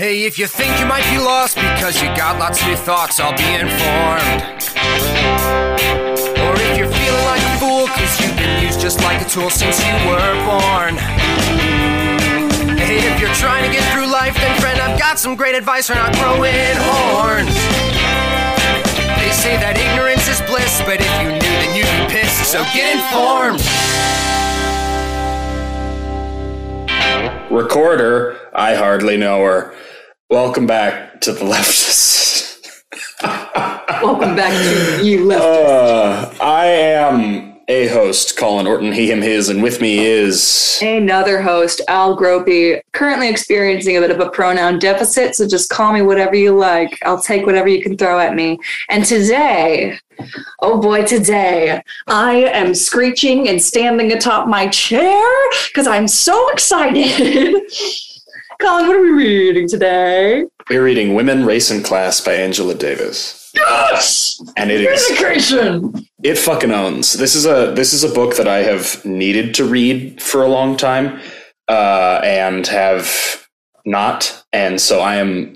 Hey, if you think you might be lost because you got lots of new thoughts, I'll be informed. Or if you're feeling like a fool because you've been used just like a tool since you were born. Hey, if you're trying to get through life, then friend, I've got some great advice for not growing horns. They say that ignorance is bliss, but if you knew, then you'd be pissed, so get informed. Recorder, I hardly know her. Welcome back to the leftists. Welcome back to You Left. Uh, I am a host, Colin Orton, he, him, his, and with me is. Another host, Al Gropey, currently experiencing a bit of a pronoun deficit, so just call me whatever you like. I'll take whatever you can throw at me. And today, oh boy, today, I am screeching and standing atop my chair because I'm so excited. Colin, what are we reading today? We're reading Women, Race, and Class by Angela Davis. Yes! And it is. Vindication! It fucking owns. This is a this is a book that I have needed to read for a long time, uh, and have not. And so I am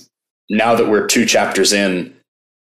now that we're two chapters in.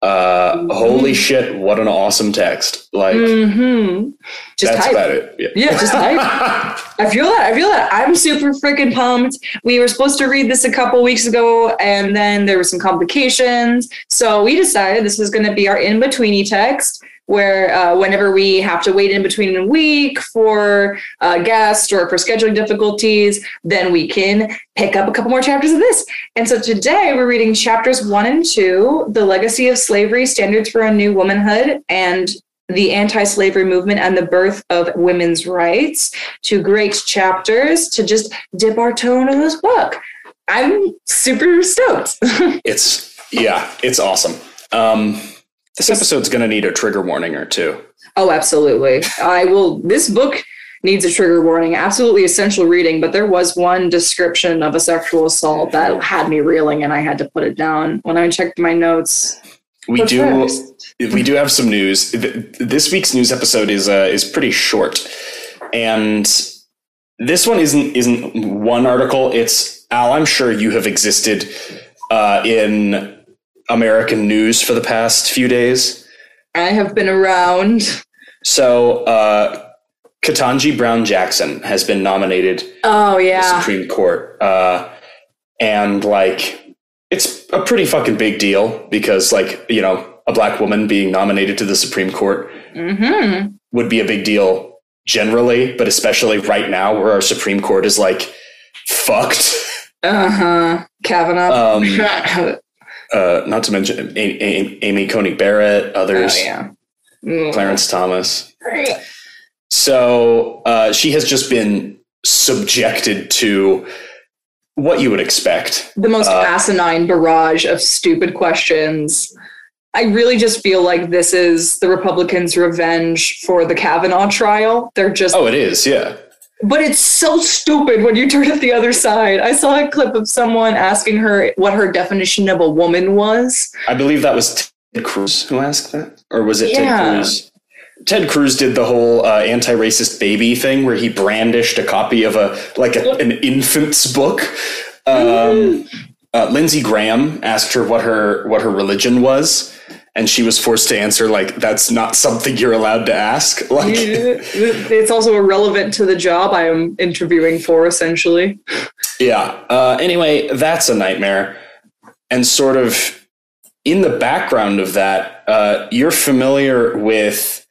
Uh, holy shit! What an awesome text! Like Mm-hmm. Just that's hype. about it. Yeah. Yeah, just hype. I feel that. I feel that. I'm super freaking pumped. We were supposed to read this a couple weeks ago, and then there were some complications. So we decided this was going to be our in betweeny text, where uh, whenever we have to wait in between a week for a guest or for scheduling difficulties, then we can pick up a couple more chapters of this. And so today we're reading chapters one and two The Legacy of Slavery, Standards for a New Womanhood, and the anti-slavery movement and the birth of women's rights two great chapters to just dip our toe into this book i'm super stoked It's yeah, it's awesome. Um, this episode's gonna need a trigger warning or two. oh absolutely i will this book needs a trigger warning absolutely essential reading but there was one description of a sexual assault that had me reeling and i had to put it down when i checked my notes We do first- we do have some news. This week's news episode is uh, is pretty short, and this one isn't isn't one article. It's Al. I'm sure you have existed uh, in American news for the past few days. i have been around So, uh, Ketanji Brown Jackson has been nominated oh the yeah Supreme Court. Uh, and like, it's a pretty fucking big deal because, like, you know, a black woman being nominated to the Supreme Court mm-hmm. would be a big deal generally, but especially right now where our Supreme Court is like fucked. uh-huh kavanaugh Um, uh, not to mention A- A- Amy Coney Barrett, oh others, yeah Mm. Clarence Thomas. So uh, she has just been subjected to what you would expect. the most Uh, asinine barrage of stupid questions. I really just feel like this is the Republicans' revenge for the Kavanaugh trial. They're just, Oh, it is, yeah. But it's so stupid when you turn it the other side. I saw a clip of someone asking her what her definition of a woman was. I believe that was Ted Cruz who asked that, or was it Ted Yeah. Cruz? Ted Cruz did the whole uh, anti-racist baby thing where he brandished a copy of a like a, an infant's book. Um, uh, Lindsey Graham asked her what her what her religion was, and she was forced to answer like that's not something you're allowed to ask. Like, it's also irrelevant to the job I am interviewing for, essentially. Yeah. Uh, anyway, that's a nightmare. And sort of in the background of that, uh, you're familiar with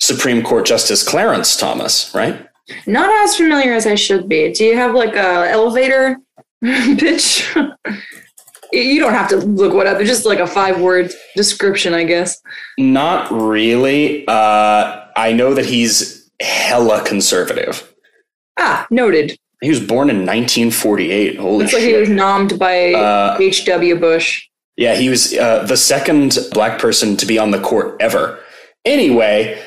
Supreme Court Justice Clarence Thomas, right? Not as familiar as I should be. Do you have like a elevator pitch? You don't have to look what up. It's just like a five word description, I guess. Not really. Uh, I know that he's hella conservative. Ah, noted. He was born in 1948. Holy Looks like shit. he was nommed by Uh, H.W. Bush. Yeah, he was uh, the second black person to be on the court ever. Anyway,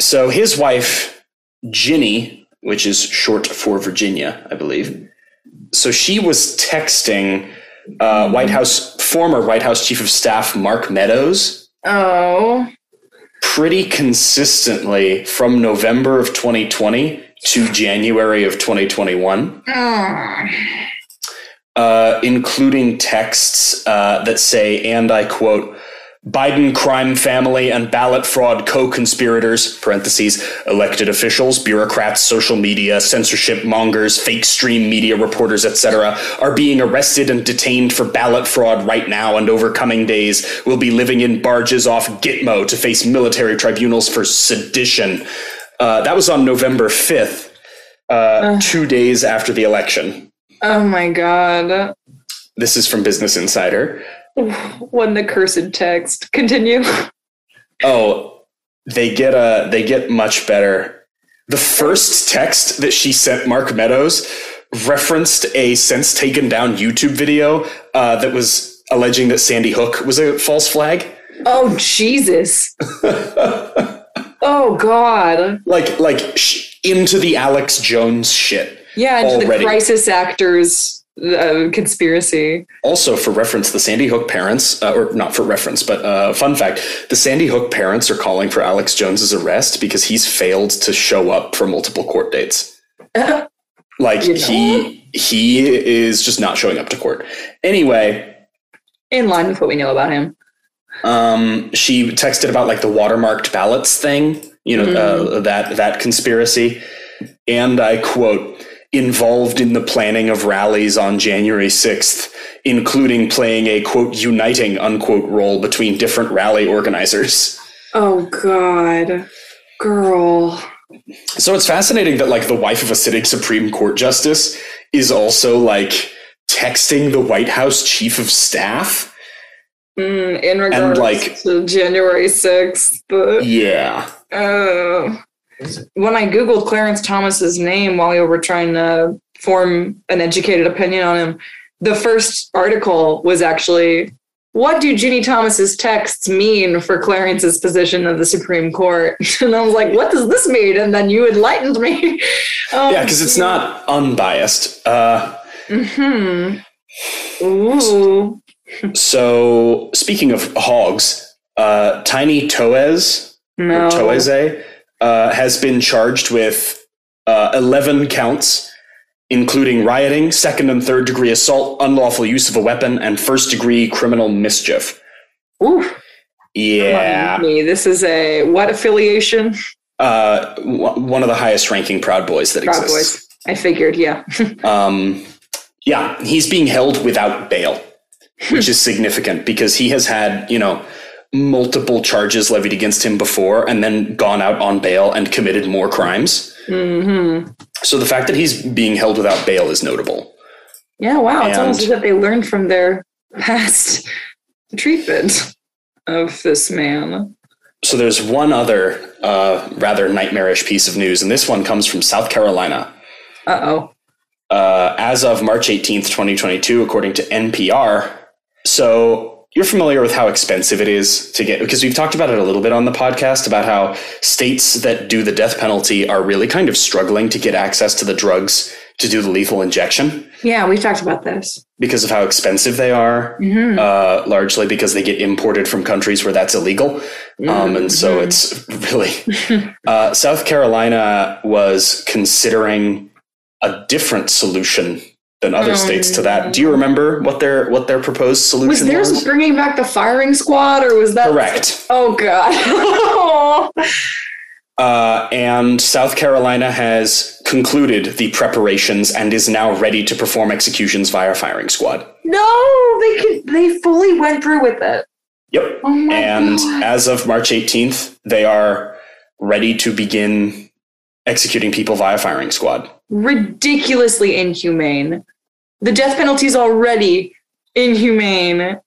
so his wife, Ginni, which is short for Virginia, I believe. So she was texting uh, White House former White House Chief of Staff Mark Meadows Oh, pretty consistently from November of 2020 to January of 2021. Ah. uh, including texts uh, that say, and I quote, Biden crime family and ballot fraud co-conspirators, parentheses, elected officials, bureaucrats, social media, censorship mongers, fake stream media reporters, etc., are being arrested and detained for ballot fraud right now and over coming days will be living in barges off Gitmo to face military tribunals for sedition. Uh, that was on November 5th, uh, two days after the election. Oh my god. This is from Business Insider. What the cursed text. Continue. Oh, they get a they get much better. The first text that she sent Mark Meadows referenced a since taken down YouTube video uh, that was alleging that Sandy Hook was a false flag. Oh Jesus. oh God. Like like sh- into the Alex Jones shit. Yeah, into Already. the crisis actors uh, conspiracy. Also, for reference, the Sandy Hook parents, uh, or not for reference, but uh, fun fact: the Sandy Hook parents are calling for Alex Jones's arrest because he's failed to show up for multiple court dates. Like You know? he he is just not showing up to court. Anyway, In line with what we know about him. um, she texted about like the watermarked ballots thing, you know, uh, that that conspiracy, and I quote involved in the planning of rallies on January 6th, including playing a quote uniting unquote role between different rally organizers. Oh God. Girl. So it's fascinating that like the wife of a sitting Supreme Court justice is also like texting the White House chief of staff. Mm, in regards like- to January 6th. But, Yeah. uh, when I Googled Clarence Thomas's name while we were trying to form an educated opinion on him, the first article was actually what do Ginni Thomas's texts mean for Clarence's position of the Supreme Court? And I was like, what does this mean? And then you enlightened me. Um, Yeah, because it's not unbiased. Uh, Hmm. Ooh. so speaking of hogs, uh, Tiny Toez No. Toese uh, has been charged with uh, 11 counts, including rioting, second and third degree assault, unlawful use of a weapon, and first degree criminal mischief. Ooh. Yeah. Me. This is a what affiliation? Uh, w- one of the highest ranking Proud Boys that Proud exists. Boys. I figured, yeah. Um, yeah, he's being held without bail, which is significant because he has had, you know, multiple charges levied against him before and then gone out on bail and committed more crimes. hmm So the fact that he's being held without bail is notable. Yeah, wow. It's almost as if they learned from their past treatment of this man. So there's one other uh, rather nightmarish piece of news, and this one comes from South Carolina. Uh oh. uh, as of March 18th, 2022, according to NPR. So you're familiar with how expensive it is to get, because we've talked about it a little bit on the podcast about how states that do the death penalty are really kind of struggling to get access to the drugs to do the lethal injection Yeah, we've talked about this. because of how expensive they are, Mhm. uh, largely because they get imported from countries where that's illegal. Um, and so Mhm. it's really. uh, South Carolina was considering a different solution than other Oh, states to that. Do you remember what their what their proposed Was solution theirs was? bringing back the firing squad, or was that Correct. Oh god. Uh, and South Carolina has concluded the preparations and is now ready to perform executions via firing squad. no, they could. They fully went through with it. Yep. Oh and god. as of March 18th, they are ready to begin executing people via firing squad. Ridiculously inhumane. The death penalty is already inhumane.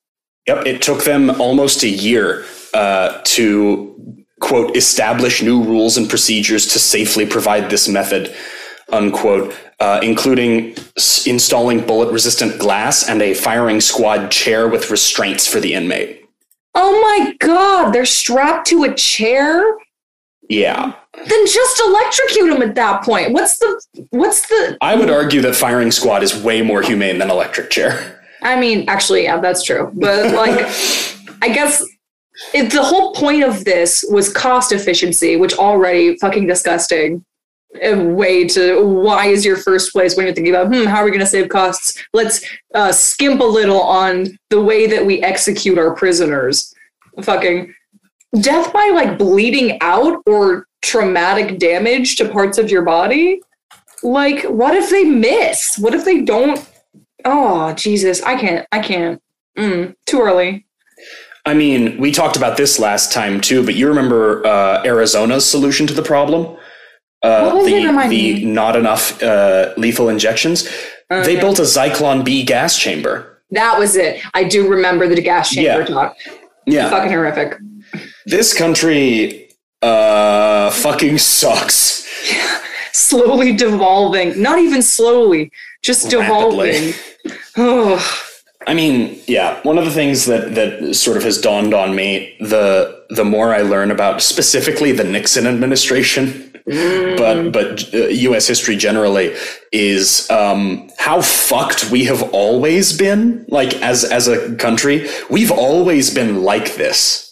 Yep, it took them almost a year uh, to quote establish new rules and procedures to safely provide this method unquote, uh, including s- installing bullet-resistant glass and a firing squad chair with restraints for the inmate. Oh my god, they're strapped to a chair? Yeah, Then just electrocute him at that point. What's the what's the I would argue that firing squad is way more humane than electric chair. I mean, actually, yeah, that's true. But like I guess if the whole point of this was cost efficiency, which already fucking disgusting. a way to why is your first place when you're thinking about hmm how are we going to save costs let's uh, skimp a little on the way that we execute our prisoners fucking death by like bleeding out or traumatic damage to parts of your body? Like what if they miss? What if they don't? Oh jesus. I can't i can't. Mm, too early. I mean, we talked about this last time too, but you remember uh, Arizona's solution to the problem? Uh, the, the not enough uh, lethal injections. they built a Zyklon B gas chamber. that was it. I do remember the gas chamber Yeah. talk. Yeah, fucking horrific this country uh, fucking sucks. slowly devolving not even slowly just devolving oh I mean, yeah, one of the things that that sort of has dawned on me the the more I learn about specifically the Nixon administration, but but uh, U.S. history generally is um, how fucked we have always been. Like as as a country, we've always been like this,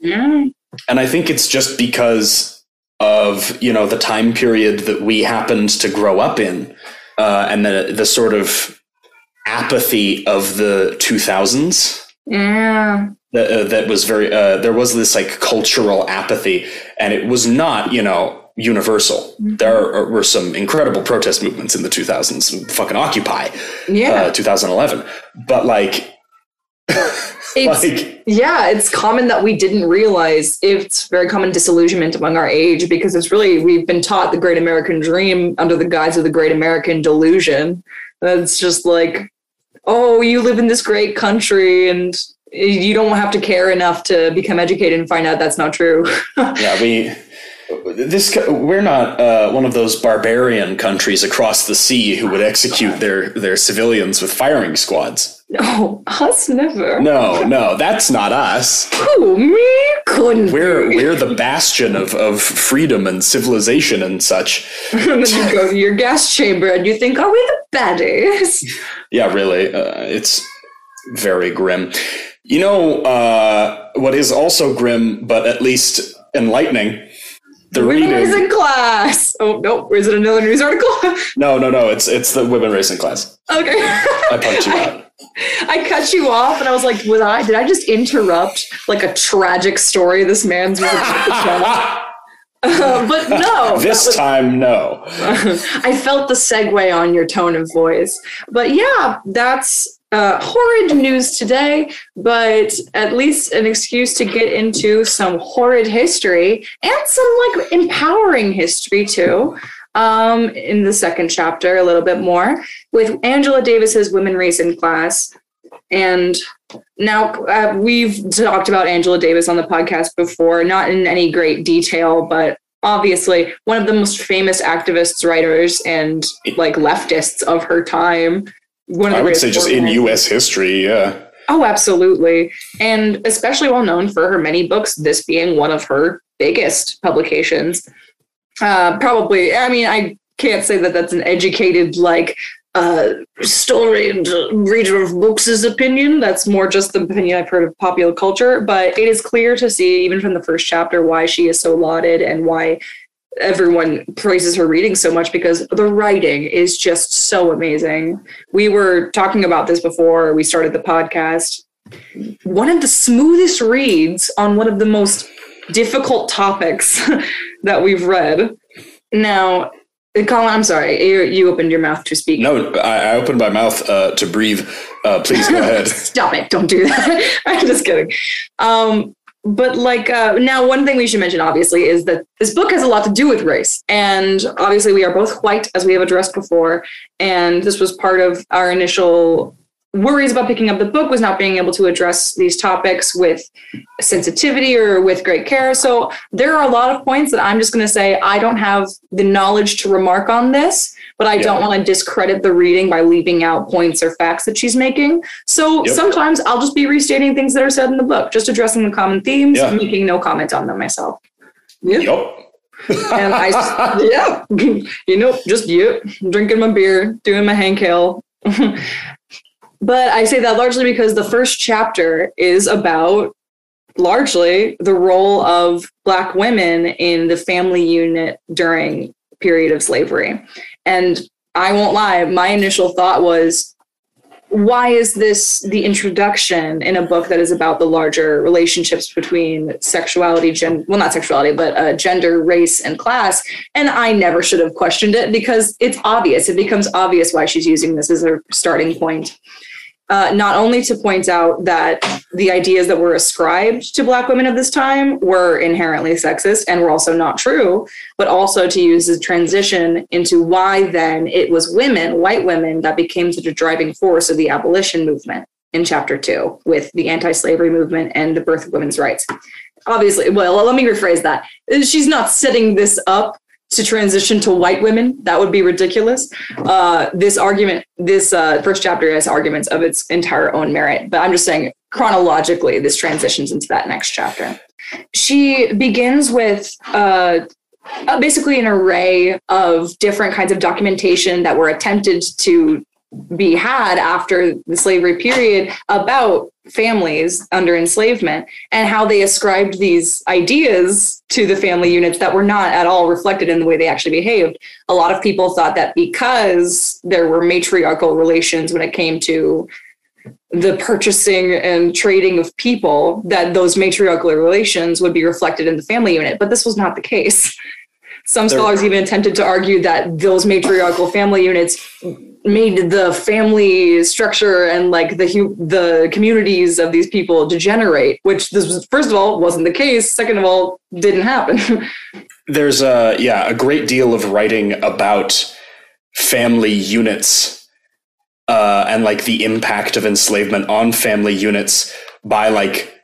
yeah. and I think it's just because of you know the time period that we happened to grow up in, uh, and the the sort of apathy of the 2000s yeah. That, uh, that was very uh, there was this like cultural apathy and it was not you know universal. There are, were some incredible protest movements in the 2000s fucking occupy yeah. uh, 2011 but like like yeah it's common that we didn't realize it's very common disillusionment among our age because it's really we've been taught the great american dream under the guise of the great american delusion. That's just like oh you live in this great country and you don't have to care enough to become educated and find out that's not true. Yeah we this we're not uh, one of those barbarian countries across the sea who would execute their their civilians with firing squads no us never. No no that's not us. Who me? Couldn't we're we're the bastion of, of freedom and civilization and such. And then you go to your gas chamber and you think are we the baddies yeah really uh, it's very grim. You know uh, what is also grim but at least enlightening the women reading race and class. Oh no is it another news article? No no no it's it's the women race and class. Okay. I punked you out I cut you off and I was like, was I did I just interrupt like a tragic story this man's was about to tell? Uh, but no. this was- time no I felt the segue on your tone of voice. But yeah, that's uh, horrid news today, but at least an excuse to get into some horrid history and some like empowering history too. Um, in the second chapter, a little bit more with Angela Davis's women race and class. And now uh, we've talked about Angela Davis on the podcast before, not in any great detail, but obviously one of the most famous activists, writers, and like leftists of her time. One of i would say just in us history yeah Oh, absolutely. And especially well known for her many books, this being one of her biggest publications. Uh, probably, I mean, I can't say that that's an educated, like, uh, storied reader of books' opinion. That's more just the opinion I've heard of popular culture. But it is clear to see, even from the first chapter, why she is so lauded and why everyone praises her reading so much because the writing is just so amazing. We were talking about this before we started the podcast. One of the smoothest reads on one of the most difficult topics that we've read. Now, Colin, I'm sorry, you, you opened your mouth to speak. no i, I opened my mouth uh, to breathe uh, please go ahead Stop it. Don't do that. I'm just kidding. Um, but like uh, now, one thing we should mention, obviously, is that this book has a lot to do with race. And obviously, we are both white, as we have addressed before. And this was part of our initial worries about picking up the book was not being able to address these topics with sensitivity or with great care. So there are a lot of points that I'm just going to say I don't have the knowledge to remark on this, but I don't want to discredit the reading by leaving out points or facts that she's making. So Yep. sometimes I'll just be restating things that are said in the book, just addressing the common themes, Yeah. making no comment on them myself. Yeah. yup And I, yeah, you know, just yep, drinking my beer, doing my Hank Hill. but I say that largely because the first chapter is about largely the role of Black women in the family unit during period of slavery. And I won't lie, my initial thought was, why is this the introduction in a book that is about the larger relationships between sexuality, gen- well, not sexuality, but uh, gender, race, and class? And I never should have questioned it because it's obvious. It becomes obvious why she's using this as a starting point uh, not only to point out that the ideas that were ascribed to Black women of this time were inherently sexist and were also not true, but also to use the transition into why then it was women, white women, that became such a driving force of the abolition movement in chapter two with the anti slavery movement and the birth of women's rights. Obviously, well, let me rephrase that. She's not setting this up to transition to white women. That would be ridiculous. Uh, this argument, this uh, first chapter has arguments of its entire own merit, but I'm just saying chronologically, this transitions into that next chapter. She begins with uh, uh basically an array of different kinds of documentation that were attempted to be had after the slavery period about families under enslavement and how they ascribed these ideas to the family units that were not at all reflected in the way they actually behaved. A lot of people thought that because there were matriarchal relations when it came to the purchasing and trading of people, that those matriarchal relations would be reflected in the family unit. But this was not the case. Some scholars even attempted to argue that those matriarchal family units made the family structure and like the the communities of these people degenerate which this was first of all wasn't the case. Second of all didn't happen. There's a yeah a great deal of writing about family units uh, and like the impact of enslavement on family units by like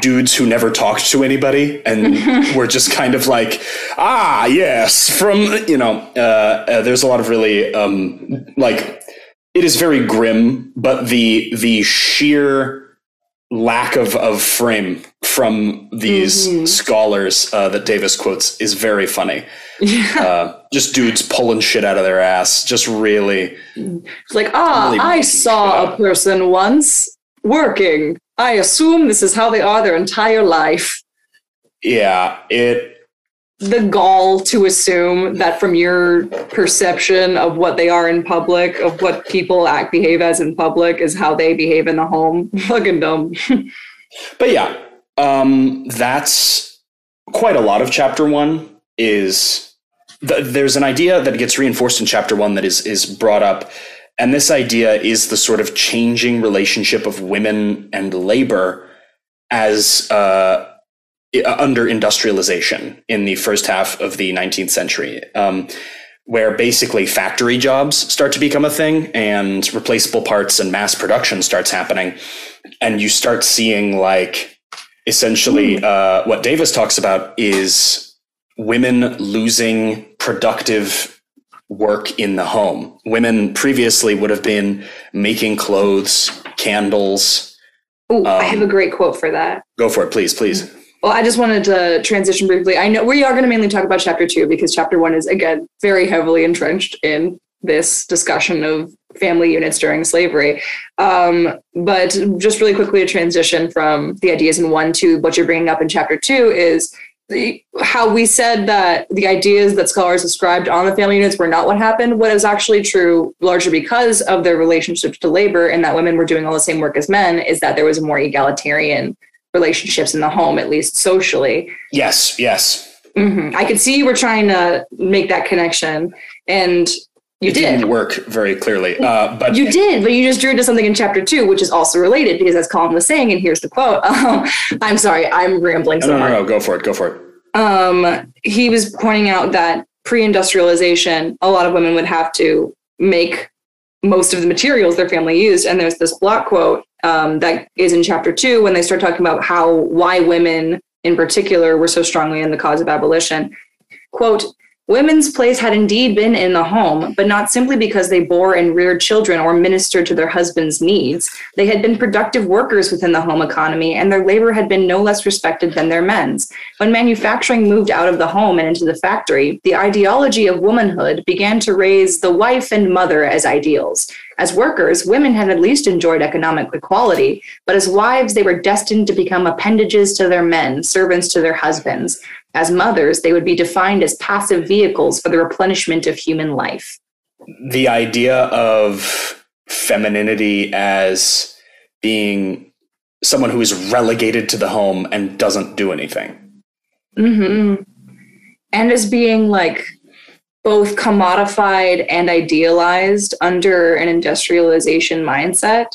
dudes who never talked to anybody and were just kind of like ah yes from you know uh, uh, there's a lot of really um, like it is very grim but the the sheer lack of of frame from these mm-hmm. scholars uh, that Davis quotes is very funny. Yeah. Uh, just dudes pulling shit out of their ass, just really. It's like, ah, really I saw a person once working I assume this is how they are their entire life. Yeah, it. The gall to assume that from your perception of what they are in public, of what people act behave as in public, is how they behave in the home. Fucking dumb. but yeah, um, that's quite a lot of chapter one. Is th- there's an idea that gets reinforced in chapter one that is is brought up and this idea is the sort of changing relationship of women and labor as uh, under industrialization in the first half of the 19th century, um, where basically factory jobs start to become a thing and replaceable parts and mass production starts happening. And you start seeing like essentially mm. uh, what Davis talks about is women losing productive work in the home. Women previously would have been making clothes, candles. Oh, um, I have a great quote for that. Go for it, please, please. Well, I just wanted to transition briefly. I know we are going to mainly talk about chapter two because chapter one is, again, very heavily entrenched in this discussion of family units during slavery. Um, but just really quickly, a transition from the ideas in one to what you're bringing up in chapter two is the, how we said that the ideas that scholars ascribed on the family units were not what happened, what is actually true, largely because of their relationships to labor and that women were doing all the same work as men, is that there was a more egalitarian relationships in the home, at least socially. Yes, yes. Mm-hmm. I could see you were trying to make that connection, and you it did. Didn't work very clearly, uh, but you did. But you just drew to something in chapter two, which is also related because, as Colin was saying, and here's the quote. Um, I'm sorry, I'm rambling. So no, no, no, go for it. Go for it. Um, he was pointing out that pre-industrialization, a lot of women would have to make most of the materials their family used. And there's this block quote um, that is in chapter two when they start talking about how why women in particular were so strongly in the cause of abolition. Quote, Women's place had indeed been in the home, but not simply because they bore and reared children or ministered to their husbands' needs. They had been productive workers within the home economy, and their labor had been no less respected than their men's. When manufacturing moved out of the home and into the factory, the ideology of womanhood began to raise the wife and mother as ideals. As workers, women had at least enjoyed economic equality, but as wives, they were destined to become appendages to their men, servants to their husbands. As mothers, they would be defined as passive vehicles for the replenishment of human life. The idea of femininity as being someone who is relegated to the home and doesn't do anything. hmm And as being like both commodified and idealized under an industrialization mindset.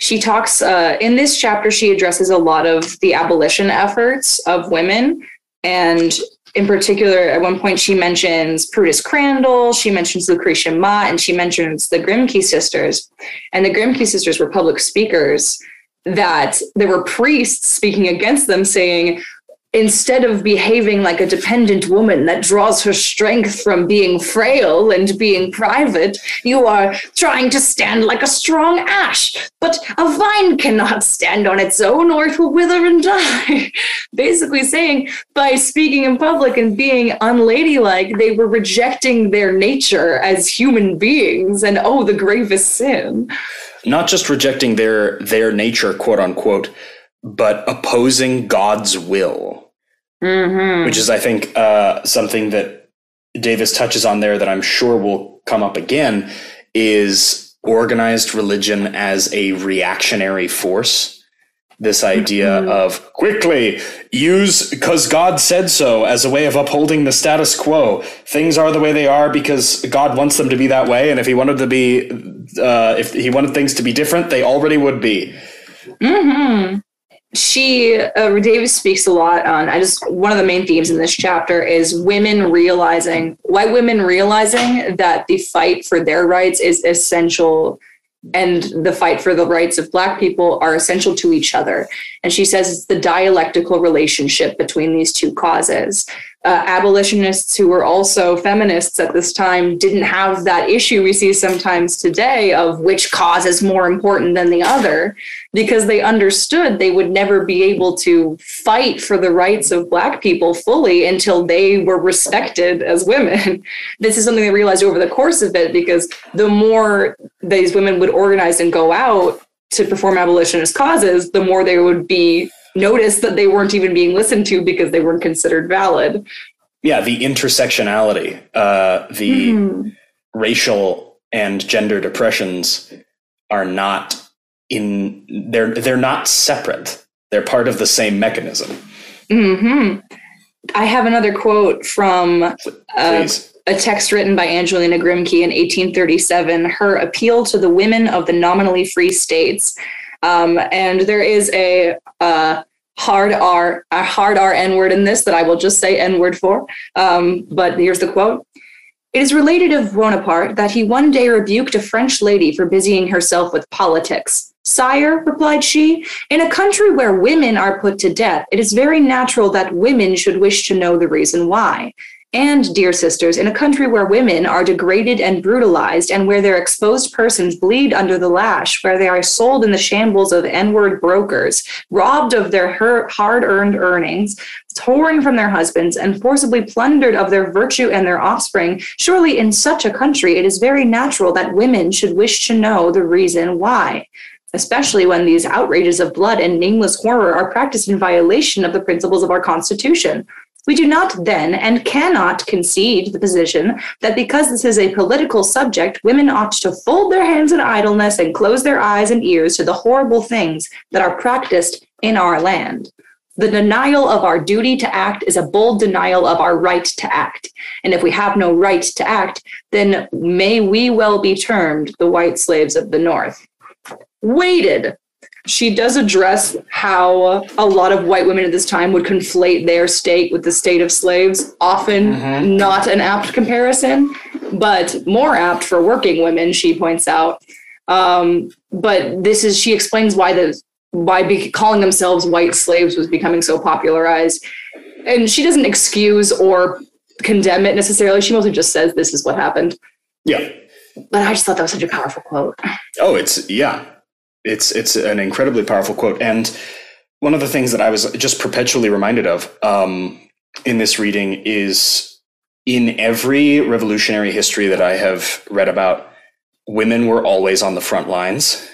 She talks uh, in this chapter, she addresses a lot of the abolition efforts of women. And in particular, at one point, she mentions Prudence Crandall, she mentions Lucretia Mott, and she mentions the Grimke sisters. And the Grimke sisters were public speakers that there were priests speaking against them saying, instead of behaving like a dependent woman that draws her strength from being frail and being private, you are trying to stand like a strong ash. But a vine cannot stand on its own or it will wither and die. Basically, saying by speaking in public and being unladylike, they were rejecting their nature as human beings and oh, the gravest sin. Not just rejecting their their nature, quote unquote, but opposing God's will, mm-hmm. which is, I think, uh, something that Davis touches on there that I'm sure will come up again is organized religion as a reactionary force. This idea Mhm. of quickly use because God said so as a way of upholding the status quo. Things are the way they are because God wants them to be that way, and if He wanted to be, uh, if He wanted things to be different, they already would be. hmm She, uh, Davis speaks a lot on. I just one of the main themes in this chapter is women realizing white women realizing that the fight for their rights is essential, and the fight for the rights of Black people are essential to each other. And she says it's the dialectical relationship between these two causes. Uh, abolitionists who were also feminists at this time didn't have that issue we see sometimes today of which cause is more important than the other because they understood they would never be able to fight for the rights of Black people fully until they were respected as women. this is something they realized over the course of it because the more these women would organize and go out to perform abolitionist causes, the more they would be noticed that they weren't even being listened to because they weren't considered valid. Yeah, the intersectionality, uh, the Mhm. racial and gender depressions are not in they're they're not separate. They're part of the same mechanism. hmm I have another quote from uh, a text written by Angelina Grimke in 1837, her appeal to the women of the nominally free states. Um, and there is a uh, hard R, a hard R N word in this that I will just say N word for. Um, but here's the quote. It is related of Bonaparte that he one day rebuked a French lady for busying herself with politics. Sire, replied she, in a country where women are put to death, it is very natural that women should wish to know the reason why. And, dear sisters, in a country where women are degraded and brutalized, and where their exposed persons bleed under the lash, where they are sold in the shambles of N word brokers, robbed of their hard earned earnings, torn from their husbands, and forcibly plundered of their virtue and their offspring, surely in such a country it is very natural that women should wish to know the reason why. Especially when these outrages of blood and nameless horror are practiced in violation of the principles of our Constitution. We do not then and cannot concede the position that because this is a political subject, women ought to fold their hands in idleness and close their eyes and ears to the horrible things that are practiced in our land. The denial of our duty to act is a bold denial of our right to act. And if we have no right to act, then may we well be termed the white slaves of the North. Weighted she does address how a lot of white women at this time would conflate their state with the state of slaves. Often Mhm. not an apt comparison, but more apt for working women, she points out. Um, but this is, she explains why the why be, calling themselves white slaves was becoming so popularized. And she doesn't excuse or condemn it necessarily. She mostly just says this is what happened. Yeah. But I just thought that was such a powerful quote. Oh, it's yeah. It's it's an incredibly powerful quote. And one of the things that I was just perpetually reminded of um, in this reading is in every revolutionary history that I have read about, women were always on the front lines.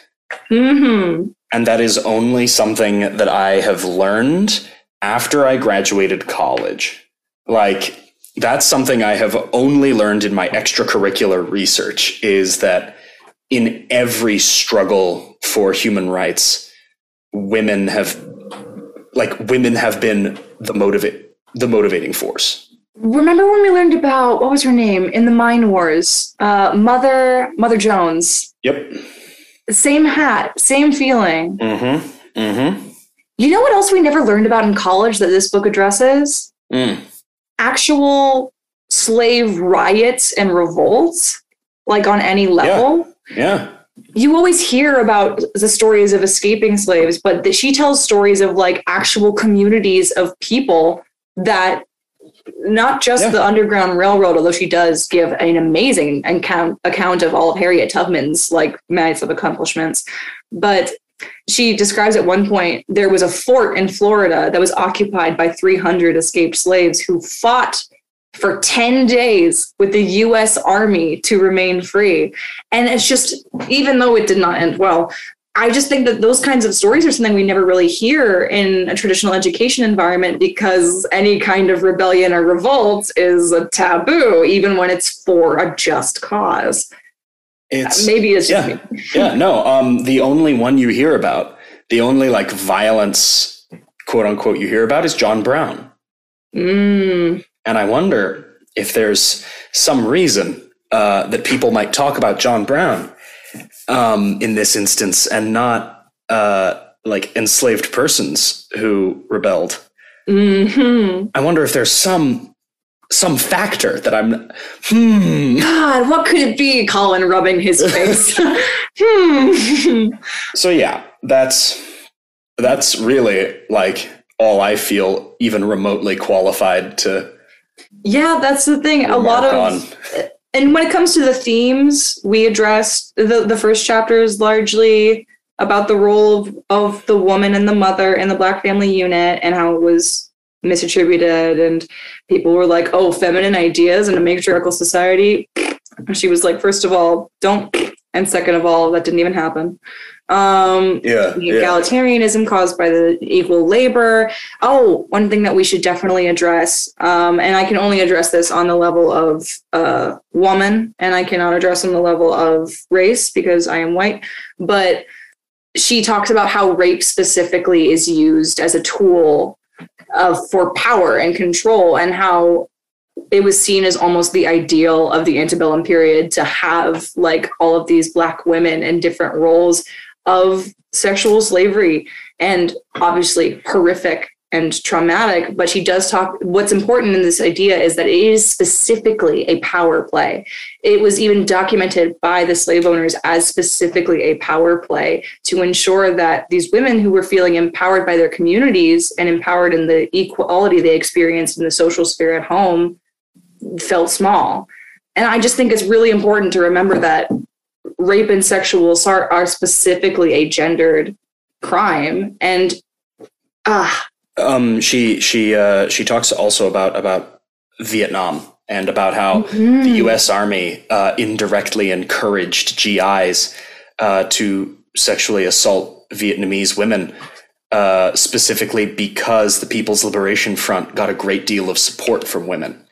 hmm And that is only something that I have learned after I graduated college. like that's something I have only learned in my extracurricular research is that in every struggle for human rights, women have like women have been the motivate the motivating force. Remember when we learned about what was her name in the Mine Wars? Uh, Mother Mother Jones. Yep. Same hat, same feeling. Mm-hmm. Mm-hmm. You know what else we never learned about in college that this book addresses? Mm. Actual slave riots and revolts, like on any level. Yeah. You always hear about the stories of escaping slaves, but that she tells stories of like actual communities of people that not just Yeah. the Underground Railroad, although she does give an amazing account account of all of Harriet Tubman's like massive accomplishments, but she describes at one point there was a fort in Florida that was occupied by 300 escaped slaves who fought for 10 days with the US Army to remain free. And it's just, even though it did not end well, I just think that those kinds of stories are something we never really hear in a traditional education environment because any kind of rebellion or revolt is a taboo, even when it's for a just cause. It's Maybe it's just yeah. yeah, no. Um, the only one you hear about, the only like violence, quote unquote, you hear about is John Brown. Mm, And I wonder if there's some reason uh, that people might talk about John Brown um, in this instance and not uh, like enslaved persons who rebelled. hmm I wonder if there's some some factor that I'm. Hmm. God, what could it be? Colin rubbing his face. hmm. So yeah, that's that's really like all I feel even remotely qualified to Yeah, that's the thing. A lot of on. and when it comes to the themes we addressed the, the first chapter is largely about the role of, of the woman and the mother in the black family unit and how it was misattributed and people were like oh feminine ideas in a matriarchal society and she was like first of all don't and second of all that didn't even happen um Yeah, egalitarianism caused by the equal labor. Oh, one thing that we should definitely address, um, and I can only address this on the level of uh, woman, and I cannot address on the level of race because I am white. But she talks about how rape specifically is used as a tool of for power and control, and how it was seen as almost the ideal of the antebellum period to have like all of these black women in different roles of sexual slavery and obviously horrific and traumatic but she does talk what's important in this idea is that it is specifically a power play. It was even documented by the slave owners as specifically a power play to ensure that these women who were feeling empowered by their communities and empowered in the equality they experienced in the social sphere at home felt small. And i just think it's really important to remember that rape and sexual assault are specifically a gendered crime and ah Um, she she uh, she talks also about about Vietnam and about how mhm. the U.S. Army uh, indirectly encouraged GIs uh, to sexually assault Vietnamese women, uh, specifically because the People's Liberation Front got a great deal of support from women.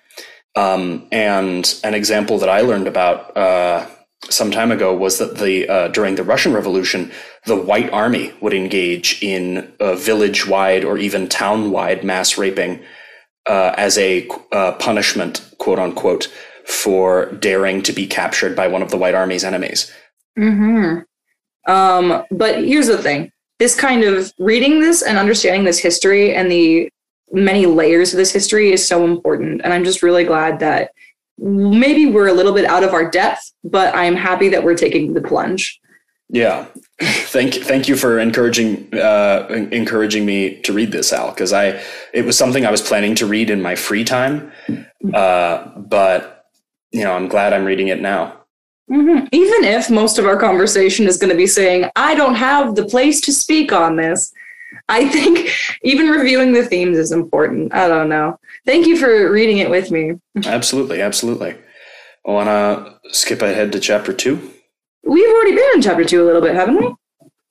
Um, and an example that I learned about uh, some time ago was that the uh, during the Russian Revolution, the White Army would engage in uh, village-wide or even town-wide mass raping uh, as a uh, punishment, quote unquote, for daring to be captured by one of the White Army's enemies. hmm Um, but here's the thing this kind of reading this and understanding this history and the many layers of this history is so important. And I'm just really glad that maybe we're a little bit out of our depth, but I'm happy that we're taking the plunge. Yeah, thank thank you for encouraging uh, encouraging me to read this, Al, because I it was something I was planning to read in my free time, uh, but you know I'm glad I'm reading it now. Mhm. Even if most of our conversation is going to be saying, I don't have the place to speak on this, I think even reviewing the themes is important. I don't know. Thank you for reading it with me. Absolutely, absolutely. I Want to skip ahead to chapter two? We've already been in chapter two a little bit, haven't we?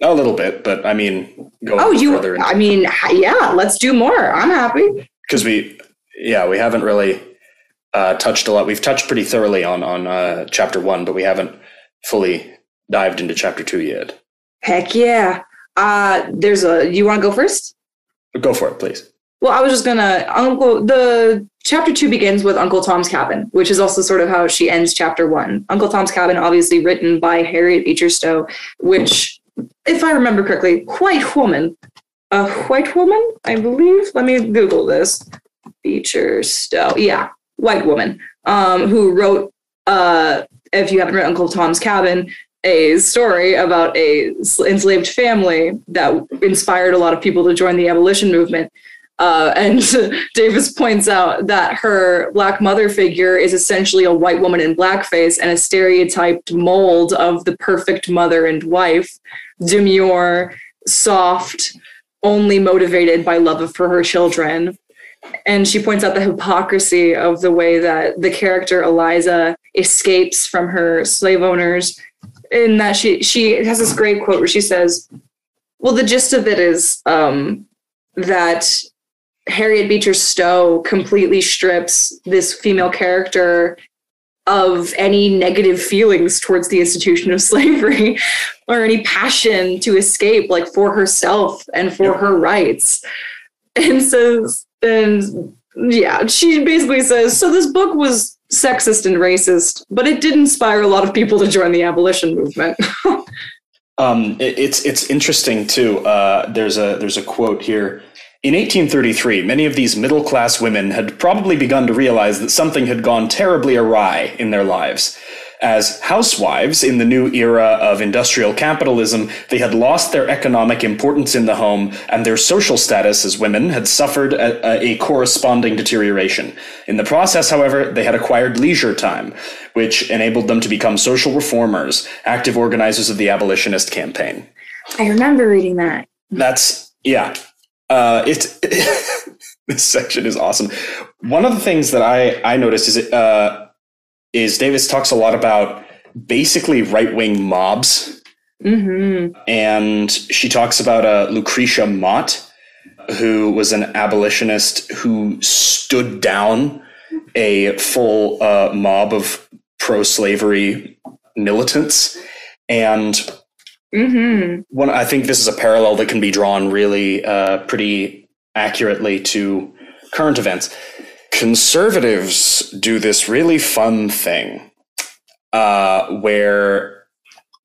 A little bit, but I mean, go Oh, you, further I mean, yeah, let's do more. I'm happy. because we yeah, we haven't really uh, touched a lot. We've touched pretty thoroughly on on uh, chapter one, but we haven't fully dived into chapter two yet. Heck yeah. Uh, there's a, you want to go first? Go for it, please. Well, I was just gonna Uncle the chapter two begins with Uncle Tom's Cabin, which is also sort of how she ends chapter one. Uncle Tom's Cabin, obviously written by Harriet Beecher Stowe, which, if I remember correctly, white woman, a white woman, I believe. Let me Google this. Beecher Stowe, yeah, white woman, um, who wrote. Uh, if you haven't read Uncle Tom's Cabin, a story about a enslaved family that inspired a lot of people to join the abolition movement. Uh, and Davis points out that her black mother figure is essentially a white woman in blackface and a stereotyped mold of the perfect mother and wife, demure, soft, only motivated by love for her children. And she points out the hypocrisy of the way that the character Eliza escapes from her slave owners in that she she has this great quote where she says, "Well, the gist of it is um, that Harriet Beecher Stowe completely strips this female character of any negative feelings towards the institution of slavery or any passion to escape, like for herself and for her rights." And says, and yeah, she basically says, so this book was sexist and racist, but it did inspire a lot of people to join the abolition movement. um, it, it's it's interesting too. Uh, there's a there's a quote here. In 1833, many of these middle class women had probably begun to realize that something had gone terribly awry in their lives. As housewives in the new era of industrial capitalism, they had lost their economic importance in the home, and their social status as women had suffered a, a, corresponding deterioration. In the process, however, they had acquired leisure time, which enabled them to become social reformers, active organizers of the abolitionist campaign. I remember reading that. That's, yeah. Uh, it's. this section is awesome. One of the things that I, I noticed is uh, is Davis talks a lot about basically right wing mobs. Mm-hmm. And she talks about uh, Lucretia Mott, who was an abolitionist who stood down a full uh, mob of pro slavery militants. And mm-hmm. one, I think this is a parallel that can be drawn really uh, pretty accurately to current events conservatives do this really fun thing uh, where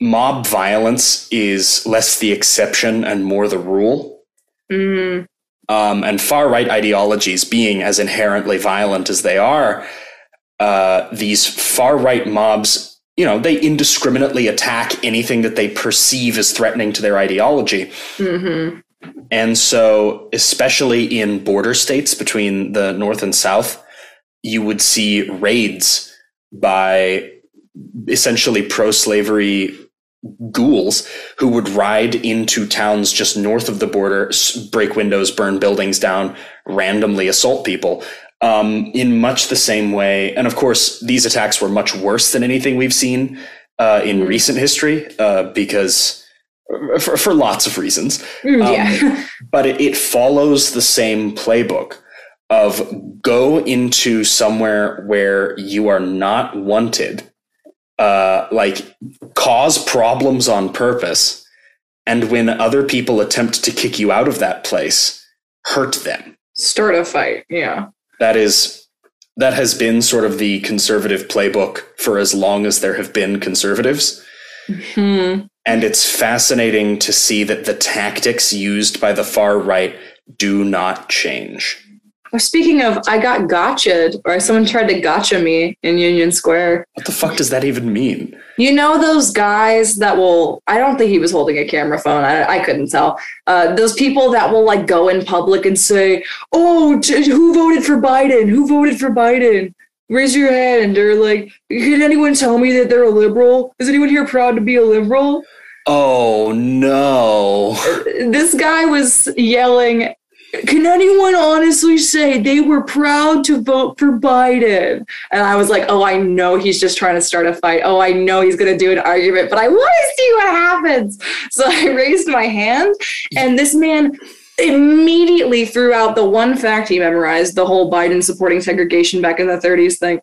mob violence is less the exception and more the rule. Mm. Um, and far right ideologies being as inherently violent as they are, uh, these far right mobs, you know, they indiscriminately attack anything that they perceive as threatening to their ideology. Mm-hmm. And so, especially in border states between the North and South, you would see raids by essentially pro slavery ghouls who would ride into towns just north of the border, break windows, burn buildings down, randomly assault people. Um, in much the same way. And of course, these attacks were much worse than anything we've seen uh, in recent history uh, because for, for lots of reasons. Mm, yeah. Um, but it, it, follows the same playbook of go into somewhere where you are not wanted, uh, like cause problems on purpose. And when other people attempt to kick you out of that place, hurt them. Start a fight. Yeah. That is that has been sort of the conservative playbook for as long as there have been conservatives. Mm-hmm. And it's fascinating to see that the tactics used by the far right do not change. Well, speaking of, I got gotcha'd, or someone tried to gotcha me in Union Square. What the fuck does that even mean? You know those guys that will, I don't think he was holding a camera phone. I, I couldn't tell. Uh, those people that will like go in public and say, oh, who voted for Biden? Who voted for Biden? Raise your hand. Or like, can anyone tell me that they're a liberal? Is anyone here proud to be a liberal? Oh no. This guy was yelling, Can anyone honestly say they were proud to vote for Biden? And I was like, Oh, I know he's just trying to start a fight. Oh, I know he's going to do an argument, but I want to see what happens. So I raised my hand, and this man immediately threw out the one fact he memorized, the whole Biden supporting segregation back in the 30s thing.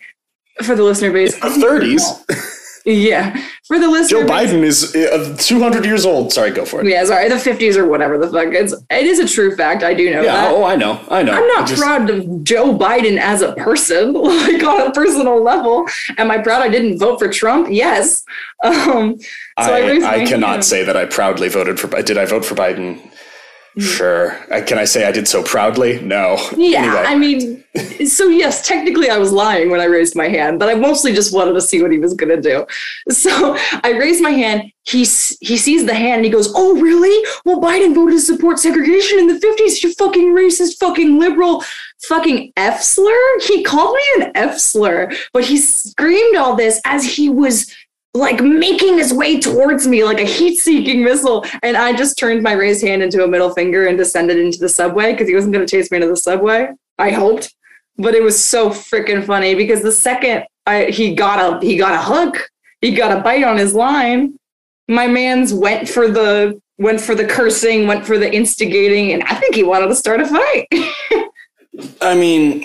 For the listener base, The 30s. yeah, for the listener, Joe Biden is uh, 200 years old. Sorry, go for it. Yeah, sorry, the 50s or whatever the fuck. It's it is a true fact. I do know Yeah. that. Oh, I know. I know. I'm not just- proud of Joe Biden as a person, like on a personal level. Am I proud I didn't vote for Trump? Yes. Um, so I, I, I, cannot say that I proudly voted for. Did I vote for Biden? Hmm. Sure. I, can I say I did so proudly? No. Yeah, Anyway. I mean, so yes, technically I was lying when I raised my hand, but I mostly just wanted to see what he was going to do. So I raised my hand. He he sees the hand and he goes, "Oh, really? Well, Biden voted to support segregation in the '50s. You fucking racist, fucking liberal, fucking F slur." He called me an F slur, but he screamed all this as he was like making his way towards me like a heat-seeking missile. And i just turned my raised hand into a middle finger and descended into the subway because he wasn't going to chase me into the subway i hoped. But it was so freaking funny because the second I, he got a he got a hook he got a bite on his line my man's went for the went for the cursing went for the instigating and i think he wanted to start a fight. I mean,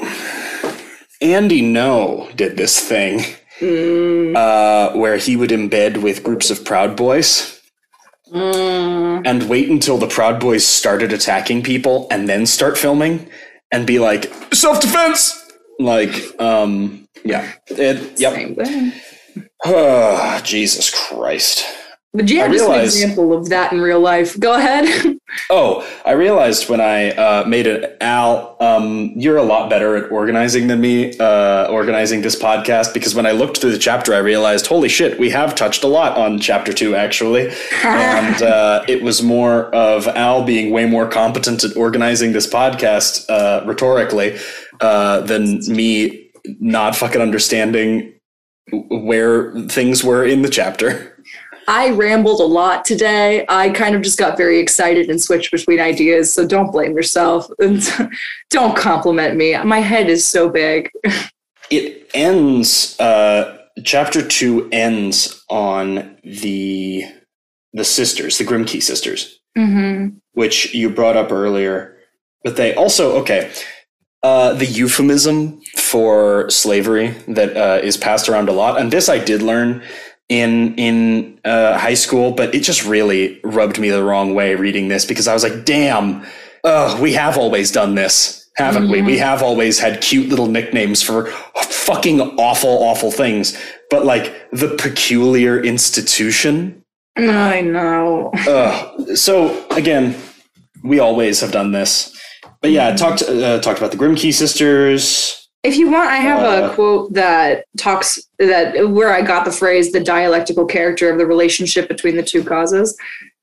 Andy Ngo did this thing Mm, uh, where he would embed with groups of Proud Boys mm. and wait until the Proud Boys started attacking people and then start filming and be like, self defense! Like, um, yeah. It, yep. Same thing. Oh, Jesus Christ. But yeah, just an example of that in real life. Go ahead. Oh, I realized when I uh, made it, Al, um, you're a lot better at organizing than me, uh, organizing this podcast, because when I looked through the chapter, I realized, holy shit, we have touched a lot on chapter two, actually. and uh, it was more of Al being way more competent at organizing this podcast uh, rhetorically uh, than me not fucking understanding where things were in the chapter. I rambled a lot today. I kind of just got very excited and switched between ideas. So don't blame yourself. And don't compliment me. My head is so big. it ends uh chapter two ends on the the sisters the Grimke sisters Mm-hmm. which you brought up earlier but they also okay uh the euphemism for slavery that uh, is passed around a lot and this i did learn in in uh, high school but it just really rubbed me the wrong way reading this because i was like damn uh, we have always done this haven't we we have always had cute little nicknames for fucking awful awful things but like the peculiar institution I know. uh, so again, we always have done this. But yeah, talked uh, talked about the Grimke sisters. If you want, I have Uh, a quote that talks that where I got the phrase the dialectical character of the relationship between the two causes.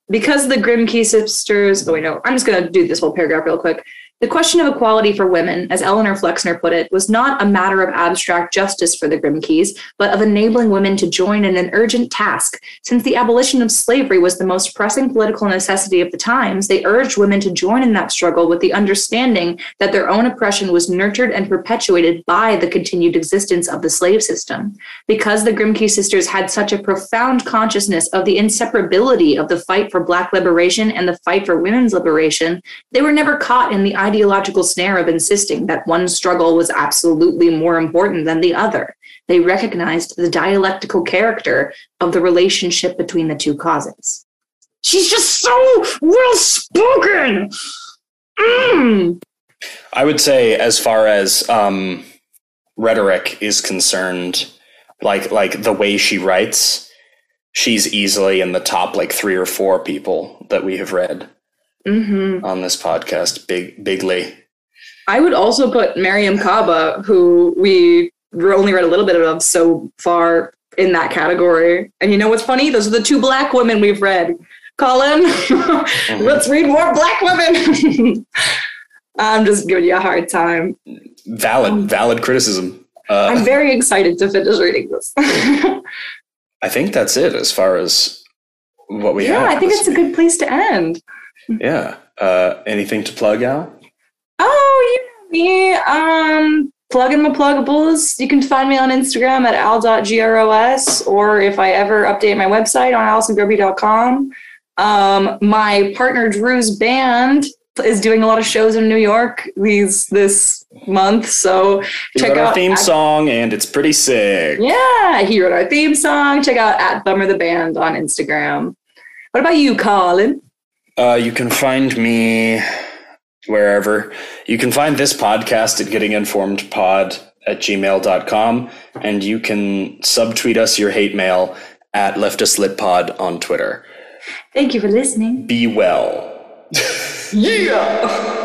Because the Grimke sisters, oh wait, no, I'm just gonna do this whole paragraph real quick. The question of equality for women, as Eleanor Flexner put it, was not a matter of abstract justice for the Grimkes, but of enabling women to join in an urgent task. Since the abolition of slavery was the most pressing political necessity of the times, they urged women to join in that struggle with the understanding that their own oppression was nurtured and perpetuated by the continued existence of the slave system. Because the Grimke sisters had such a profound consciousness of the inseparability of the fight for Black liberation and the fight for women's liberation, they were never caught in the ideological snare of insisting that one struggle was absolutely more important than the other. They recognized the dialectical character of the relationship between the two causes. She's just so well spoken. Mm. I would say, as far as um, rhetoric is concerned, like like the way she writes, she's easily in the top like three or four people that we have read hmm on this podcast. Big bigly. I would also put Mariame Kaba, who we only read a little bit of so far, in that category. And you know what's funny? Those are the two black women we've read. Colin, let's read more black women. I'm just giving you a hard time. Valid valid criticism. Uh, I'm very excited to finish reading this. I think that's it as far as what we yeah, have. Yeah, I think it's a good place to end. Yeah. Uh, anything to plug out? Oh, you know me. Um, plugging my pluggables. You can find me on Instagram at al.gros, or if I ever update my website on alisongroby.com. Um, my partner Drew's band is doing a lot of shows in New York these this month. So He check wrote our theme at- song, and it's pretty sick. Yeah, he wrote our theme song. Check out at Bummer the Band on Instagram. What about you, Colin? Uh, you can find me wherever. You can find this podcast at gettinginformedpod at gmail.com, and you can subtweet us your hate mail at leftustlitpod on Twitter. Thank you for listening. Be well. Yeah.